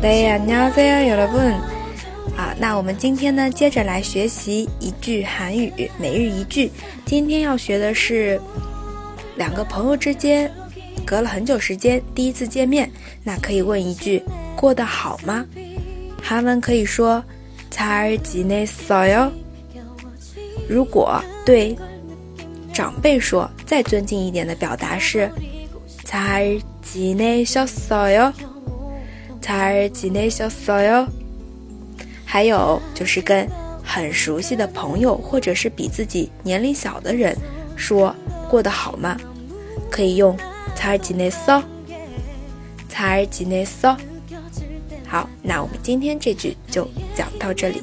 네안녕하세요여러분啊，那我们今天呢，接着来学习一句韩语每日一句。今天要学的是两个朋友之间隔了很久时间第一次见面，那可以问一句过得好吗？韩文可以说잘지냈어 요。 如果对长辈说，再尊敬一点的表达是잘지내셨어 요。 才几内小骚哟，还有就是跟很熟悉的朋友或者是比自己年龄小的人说过得好吗？可以用才几内骚，才几内骚。好，那我们今天这句就讲到这里。